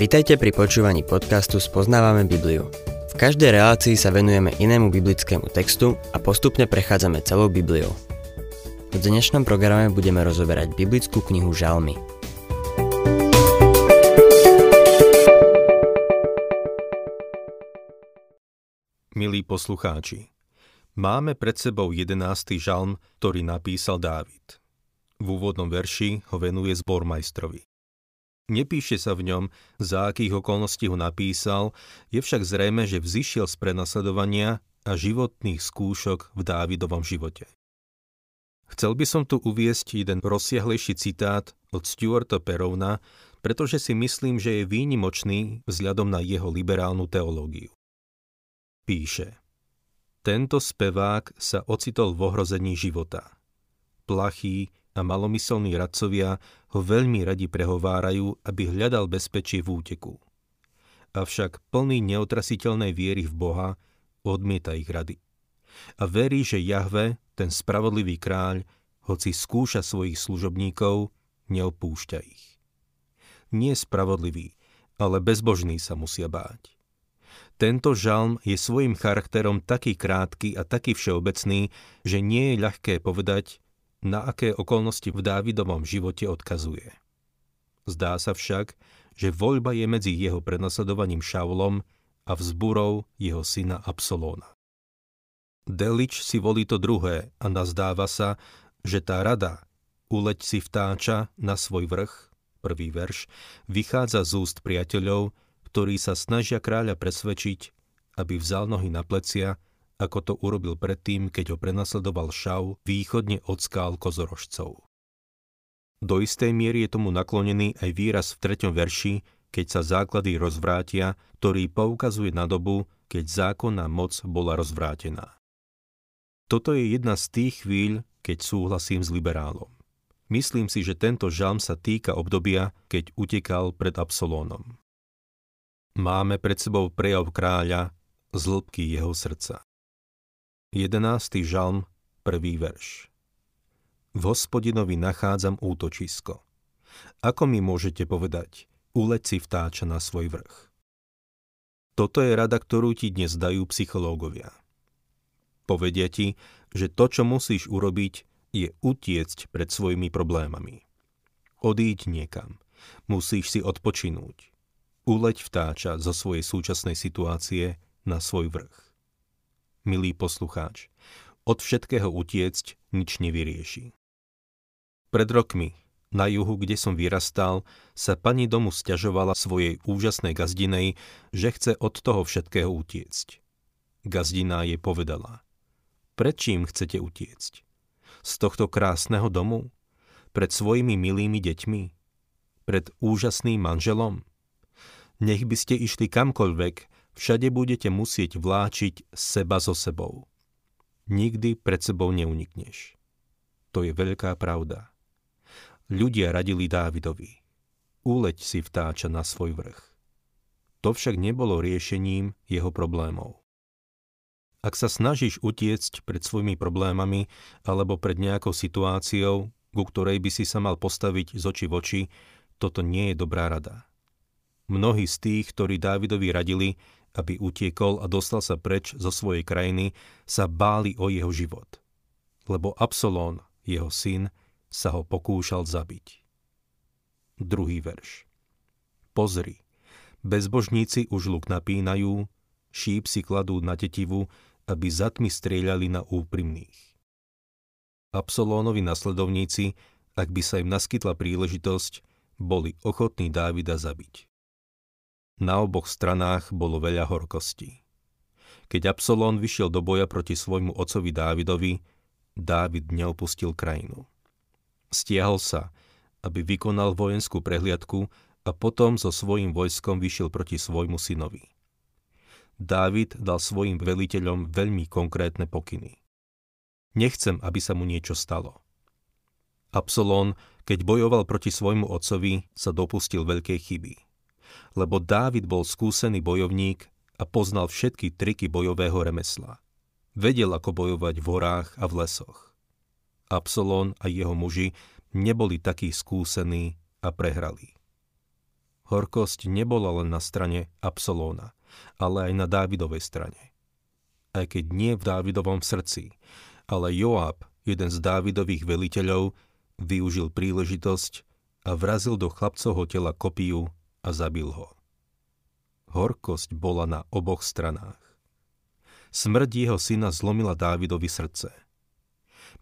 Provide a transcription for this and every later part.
Vitajte pri počúvaní podcastu Spoznávame Bibliu. V každej relácii sa venujeme inému biblickému textu a postupne prechádzame celou Bibliou. V dnešnom programe budeme rozoberať biblickú knihu Žalmy. Milí poslucháči, máme pred sebou 11. žalm, ktorý napísal Dávid. V úvodnom verši ho venuje zbormajstrovi. Nepíše sa v ňom, za akých okolností ho napísal, je však zrejme, že vzýšiel z prenasledovania a životných skúšok v Dávidovom živote. Chcel by som tu uviesť jeden rozsiahlejší citát od Stuarta Perovna, pretože si myslím, že je výnimočný vzhľadom na jeho liberálnu teológiu. Píše, tento spevák sa ocitol v ohrození života. Plachý, a malomyselní radcovia ho veľmi radi prehovárajú, aby hľadal bezpečie v úteku. Avšak plný neotrasiteľnej viery v Boha odmieta ich rady. A verí, že Jahve, ten spravodlivý kráľ, hoci skúša svojich služobníkov, neopúšťa ich. Nie spravodlivý, ale bezbožný sa musia báť. Tento žalm je svojim charakterom taký krátky a taký všeobecný, že nie je ľahké povedať, na aké okolnosti v Dávidovom živote odkazuje. Zdá sa však, že voľba je medzi jeho prenasledovaním Šaulom a vzburou jeho syna Absolóna. Delič si volí to druhé a nazdáva sa, že tá rada uleď si vtáča na svoj vrch, prvý verš, vychádza z úst priateľov, ktorí sa snažia kráľa presvedčiť, aby vzal nohy na plecia ako to urobil predtým, keď ho prenasledoval Šau východne od skál kozorožcov. Do istej miery je tomu naklonený aj výraz v treťom verši, keď sa základy rozvrátia, ktorý poukazuje na dobu, keď zákonná moc bola rozvrátená. Toto je jedna z tých chvíľ, keď súhlasím s liberálom. Myslím si, že tento žalm sa týka obdobia, keď utekal pred Absolónom. Máme pred sebou prejav kráľa z hĺbky jeho srdca. 11. žalm, prvý verš. V hospodinovi nachádzam útočisko. Ako mi môžete povedať, uleď si vtáča na svoj vrch? Toto je rada, ktorú ti dnes dajú psychológovia. Povedia ti, že to, čo musíš urobiť, je utiecť pred svojimi problémami. Odíď niekam. Musíš si odpočinúť. Uleď vtáča zo svojej súčasnej situácie na svoj vrch milý poslucháč, od všetkého utiecť nič nevyrieši. Pred rokmi, na juhu, kde som vyrastal, sa pani domu stiažovala svojej úžasnej gazdinej, že chce od toho všetkého utiecť. Gazdina jej povedala, pred chcete utiecť? Z tohto krásneho domu? Pred svojimi milými deťmi? Pred úžasným manželom? Nech by ste išli kamkoľvek, Všade budete musieť vláčiť seba so sebou. Nikdy pred sebou neunikneš. To je veľká pravda. Ľudia radili Dávidovi. Uleď si vtáča na svoj vrch. To však nebolo riešením jeho problémov. Ak sa snažíš utiecť pred svojimi problémami alebo pred nejakou situáciou, ku ktorej by si sa mal postaviť z oči v oči, toto nie je dobrá rada. Mnohí z tých, ktorí Dávidovi radili, aby utiekol a dostal sa preč zo svojej krajiny, sa báli o jeho život. Lebo Absolón, jeho syn, sa ho pokúšal zabiť. Druhý verš. Pozri, bezbožníci už luk napínajú, šíp si kladú na tetivu, aby zatmi strieľali na úprimných. Absolónovi nasledovníci, ak by sa im naskytla príležitosť, boli ochotní Dávida zabiť. Na oboch stranách bolo veľa horkosti. Keď Absolón vyšiel do boja proti svojmu otcovi Dávidovi, Dávid neopustil krajinu. Stiahol sa, aby vykonal vojenskú prehliadku a potom so svojím vojskom vyšiel proti svojmu synovi. Dávid dal svojim veliteľom veľmi konkrétne pokyny. Nechcem, aby sa mu niečo stalo. Absolón, keď bojoval proti svojmu otcovi, sa dopustil veľkej chyby lebo Dávid bol skúsený bojovník a poznal všetky triky bojového remesla. Vedel, ako bojovať v horách a v lesoch. Absolón a jeho muži neboli takí skúsení a prehrali. Horkosť nebola len na strane Absolóna, ale aj na Dávidovej strane. Aj keď nie v Dávidovom srdci, ale Joab, jeden z Dávidových veliteľov, využil príležitosť a vrazil do chlapcovho tela kopiu a zabil ho. Horkosť bola na oboch stranách. Smrť jeho syna zlomila Dávidovi srdce.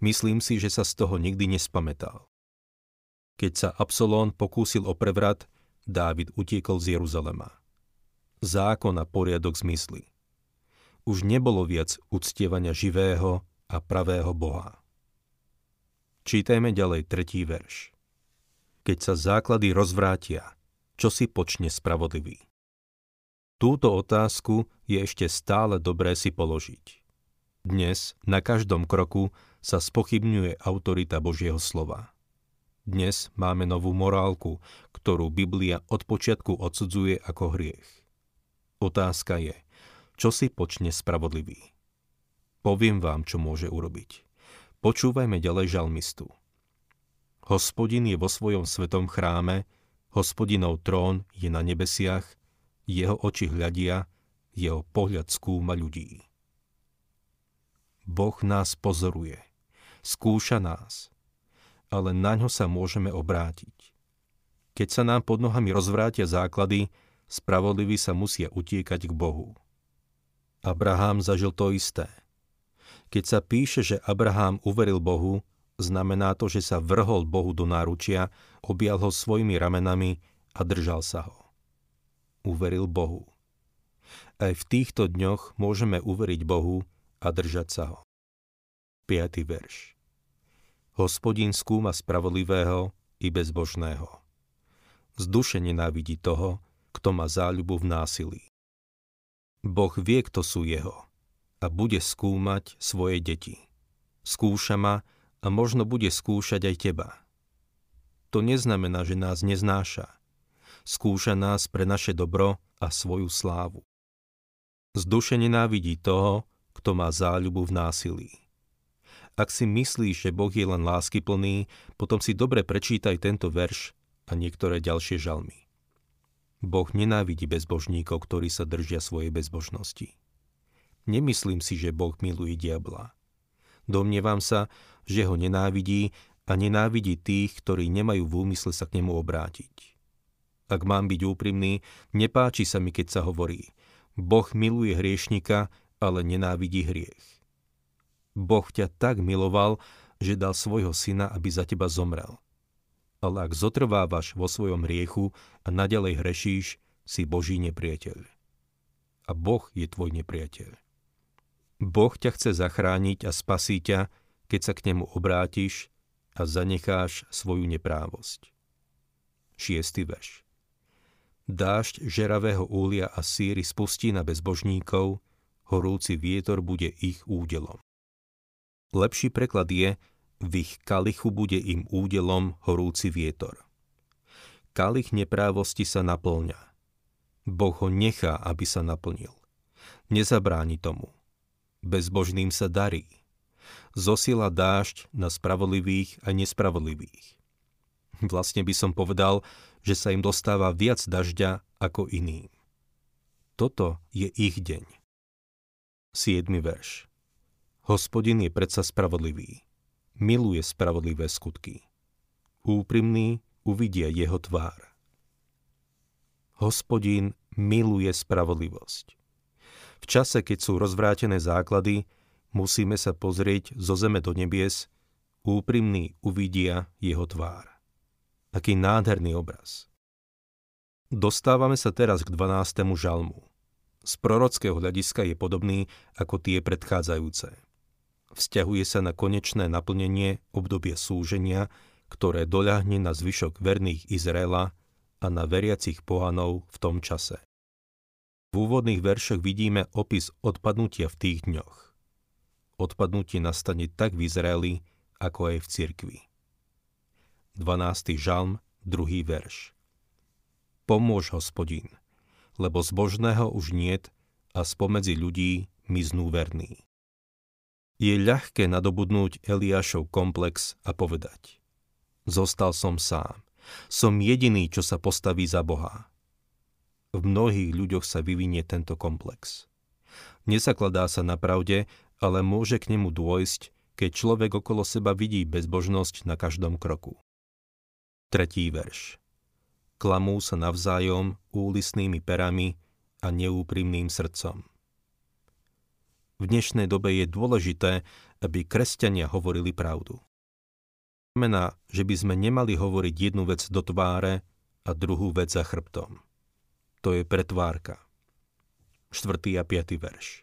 Myslím si, že sa z toho nikdy nespamätal. Keď sa Absolón pokúsil o prevrat, Dávid utiekol z Jeruzalema. Zákon a poriadok zmysly. Už nebolo viac uctievania živého a pravého Boha. Čítajme ďalej tretí verš. Keď sa základy rozvrátia, čo si počne spravodlivý? Túto otázku je ešte stále dobré si položiť. Dnes na každom kroku sa spochybňuje autorita Božieho slova. Dnes máme novú morálku, ktorú Biblia od počiatku odsudzuje ako hriech. Otázka je, čo si počne spravodlivý? Poviem vám, čo môže urobiť. Počúvajme ďalej žalmistu. Hospodin je vo svojom svetom chráme, hospodinov trón je na nebesiach jeho oči hľadia, jeho pohľad skúma ľudí. Boh nás pozoruje, skúša nás, ale na ňo sa môžeme obrátiť. Keď sa nám pod nohami rozvrátia základy, spravodliví sa musia utiekať k Bohu. Abraham zažil to isté. Keď sa píše, že Abraham uveril Bohu, znamená to, že sa vrhol Bohu do náručia, objal ho svojimi ramenami a držal sa ho uveril Bohu. Aj v týchto dňoch môžeme uveriť Bohu a držať sa ho. 5. verš Hospodín skúma spravodlivého i bezbožného. Z duše nenávidí toho, kto má záľubu v násilí. Boh vie, kto sú jeho a bude skúmať svoje deti. Skúša ma a možno bude skúšať aj teba. To neznamená, že nás neznáša, skúša nás pre naše dobro a svoju slávu. Z duše nenávidí toho, kto má záľubu v násilí. Ak si myslíš, že Boh je len láskyplný, potom si dobre prečítaj tento verš a niektoré ďalšie žalmy. Boh nenávidí bezbožníkov, ktorí sa držia svojej bezbožnosti. Nemyslím si, že Boh miluje diabla. Domnievam sa, že ho nenávidí a nenávidí tých, ktorí nemajú v úmysle sa k nemu obrátiť. Ak mám byť úprimný, nepáči sa mi, keď sa hovorí Boh miluje hriešnika, ale nenávidí hriech. Boh ťa tak miloval, že dal svojho syna, aby za teba zomrel. Ale ak zotrvávaš vo svojom hriechu a nadalej hrešíš, si Boží nepriateľ. A Boh je tvoj nepriateľ. Boh ťa chce zachrániť a spasí ťa, keď sa k nemu obrátiš a zanecháš svoju neprávosť. 6. verš Dážď žeravého úlia a síry spustí na bezbožníkov, horúci vietor bude ich údelom. Lepší preklad je, v ich kalichu bude im údelom horúci vietor. Kalich neprávosti sa naplňa. Boh ho nechá, aby sa naplnil. Nezabráni tomu. Bezbožným sa darí. Zosiela dážď na spravodlivých a nespravodlivých. Vlastne by som povedal, že sa im dostáva viac dažďa ako iným. Toto je ich deň. 7. verš Hospodin je predsa spravodlivý. Miluje spravodlivé skutky. Úprimný uvidia jeho tvár. Hospodin miluje spravodlivosť. Čase, keď sú rozvrátené základy, musíme sa pozrieť zo zeme do nebies, úprimný uvidia jeho tvár. Aký nádherný obraz. Dostávame sa teraz k 12. žalmu. Z prorockého hľadiska je podobný ako tie predchádzajúce. Vzťahuje sa na konečné naplnenie obdobia súženia, ktoré doľahne na zvyšok verných Izraela a na veriacich pohanov v tom čase. V úvodných veršoch vidíme opis odpadnutia v tých dňoch. Odpadnutie nastane tak v Izraeli, ako aj v cirkvi. 12. žalm, 2. verš. Pomôž, hospodín, lebo zbožného už niet a spomedzi ľudí miznú verný. Je ľahké nadobudnúť Eliášov komplex a povedať Zostal som sám. Som jediný, čo sa postaví za Boha. V mnohých ľuďoch sa vyvinie tento komplex. Nesakladá sa na pravde, ale môže k nemu dôjsť, keď človek okolo seba vidí bezbožnosť na každom kroku. Tretí verš. Klamú sa navzájom úlisnými perami a neúprimným srdcom. V dnešnej dobe je dôležité, aby kresťania hovorili pravdu. Znamená, že by sme nemali hovoriť jednu vec do tváre a druhú vec za chrbtom. To je pretvárka. 4. a 5. verš.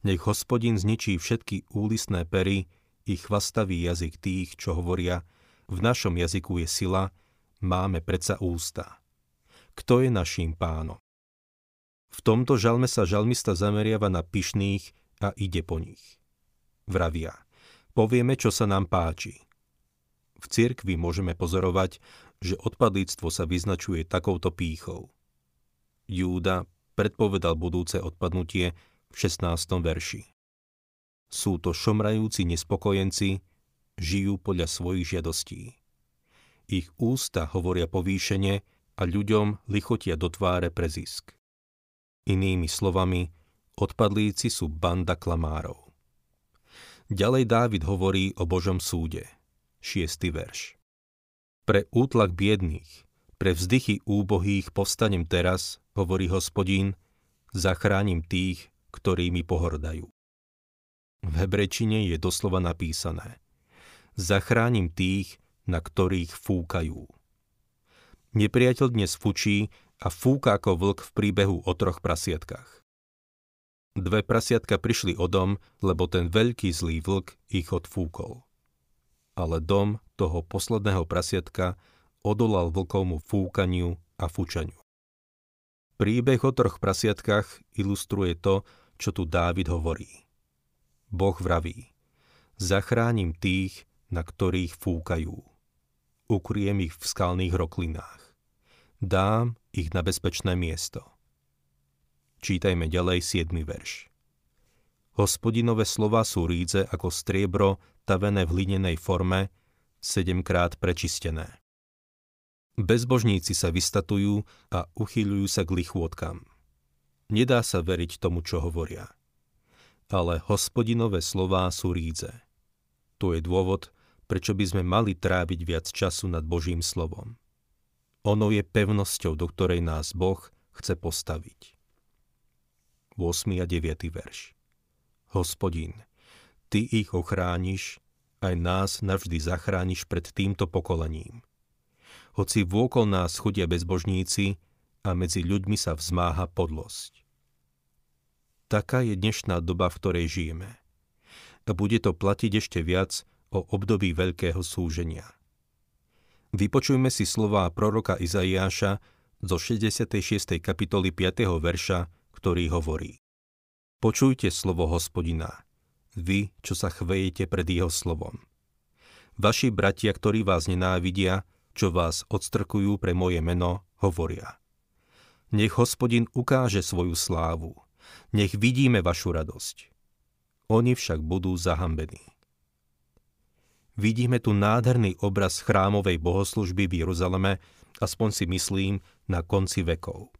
Nech hospodin zničí všetky úlisné pery i chvastavý jazyk tých, čo hovoria, v našom jazyku je sila, máme predsa ústa. Kto je naším pánom? V tomto žalme sa žalmista zameriava na pyšných a ide po nich. Vravia, povieme, čo sa nám páči. V cirkvi môžeme pozorovať, že odpadlíctvo sa vyznačuje takouto pýchou. Júda predpovedal budúce odpadnutie v 16. verši. Sú to šomrajúci nespokojenci, žijú podľa svojich žiadostí. Ich ústa hovoria povýšenie a ľuďom lichotia do tváre pre zisk. Inými slovami, odpadlíci sú banda klamárov. Ďalej Dávid hovorí o Božom súde. 6. verš. Pre útlak biedných, pre vzdychy úbohých povstanem teraz, hovorí hospodín, zachránim tých, ktorí mi pohordajú. V hebrečine je doslova napísané Zachránim tých, na ktorých fúkajú. Nepriateľ dnes fučí a fúka ako vlk v príbehu o troch prasiatkách. Dve prasiatka prišli o dom, lebo ten veľký zlý vlk ich odfúkol. Ale dom toho posledného prasiatka odolal vlkovmu fúkaniu a fučaniu. Príbeh o troch prasiatkách ilustruje to, čo tu Dávid hovorí. Boh vraví, zachránim tých, na ktorých fúkajú. Ukriem ich v skalných roklinách. Dám ich na bezpečné miesto. Čítajme ďalej 7. verš. Hospodinové slova sú rídze ako striebro tavené v hlinenej forme, sedemkrát prečistené. Bezbožníci sa vystatujú a uchyľujú sa k lichôdkam. Nedá sa veriť tomu, čo hovoria. Ale hospodinové slová sú rídze. To je dôvod, prečo by sme mali tráviť viac času nad Božím slovom. Ono je pevnosťou, do ktorej nás Boh chce postaviť. 8. a 9. verš Hospodin, Ty ich ochrániš, aj nás navždy zachrániš pred týmto pokolením. Hoci vôkol nás chodia bezbožníci, a medzi ľuďmi sa vzmáha podlosť. Taká je dnešná doba, v ktorej žijeme. A bude to platiť ešte viac o období veľkého súženia. Vypočujme si slová proroka Izaiáša zo 66. kapitoly 5. verša, ktorý hovorí Počujte slovo hospodina, vy, čo sa chvejete pred jeho slovom. Vaši bratia, ktorí vás nenávidia, čo vás odstrkujú pre moje meno, hovoria – nech hospodin ukáže svoju slávu. Nech vidíme vašu radosť. Oni však budú zahambení. Vidíme tu nádherný obraz chrámovej bohoslužby v Jeruzaleme, aspoň si myslím, na konci vekov.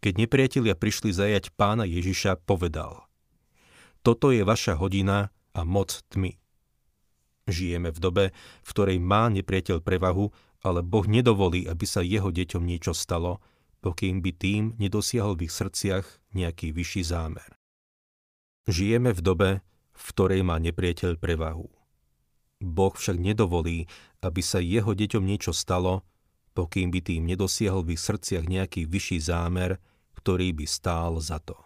Keď nepriatelia prišli zajať pána Ježiša, povedal Toto je vaša hodina a moc tmy. Žijeme v dobe, v ktorej má nepriateľ prevahu, ale Boh nedovolí, aby sa jeho deťom niečo stalo, pokým by tým nedosiahol v ich srdciach nejaký vyšší zámer. Žijeme v dobe, v ktorej má nepriateľ prevahu. Boh však nedovolí, aby sa jeho deťom niečo stalo, pokým by tým nedosiahol v ich srdciach nejaký vyšší zámer, ktorý by stál za to.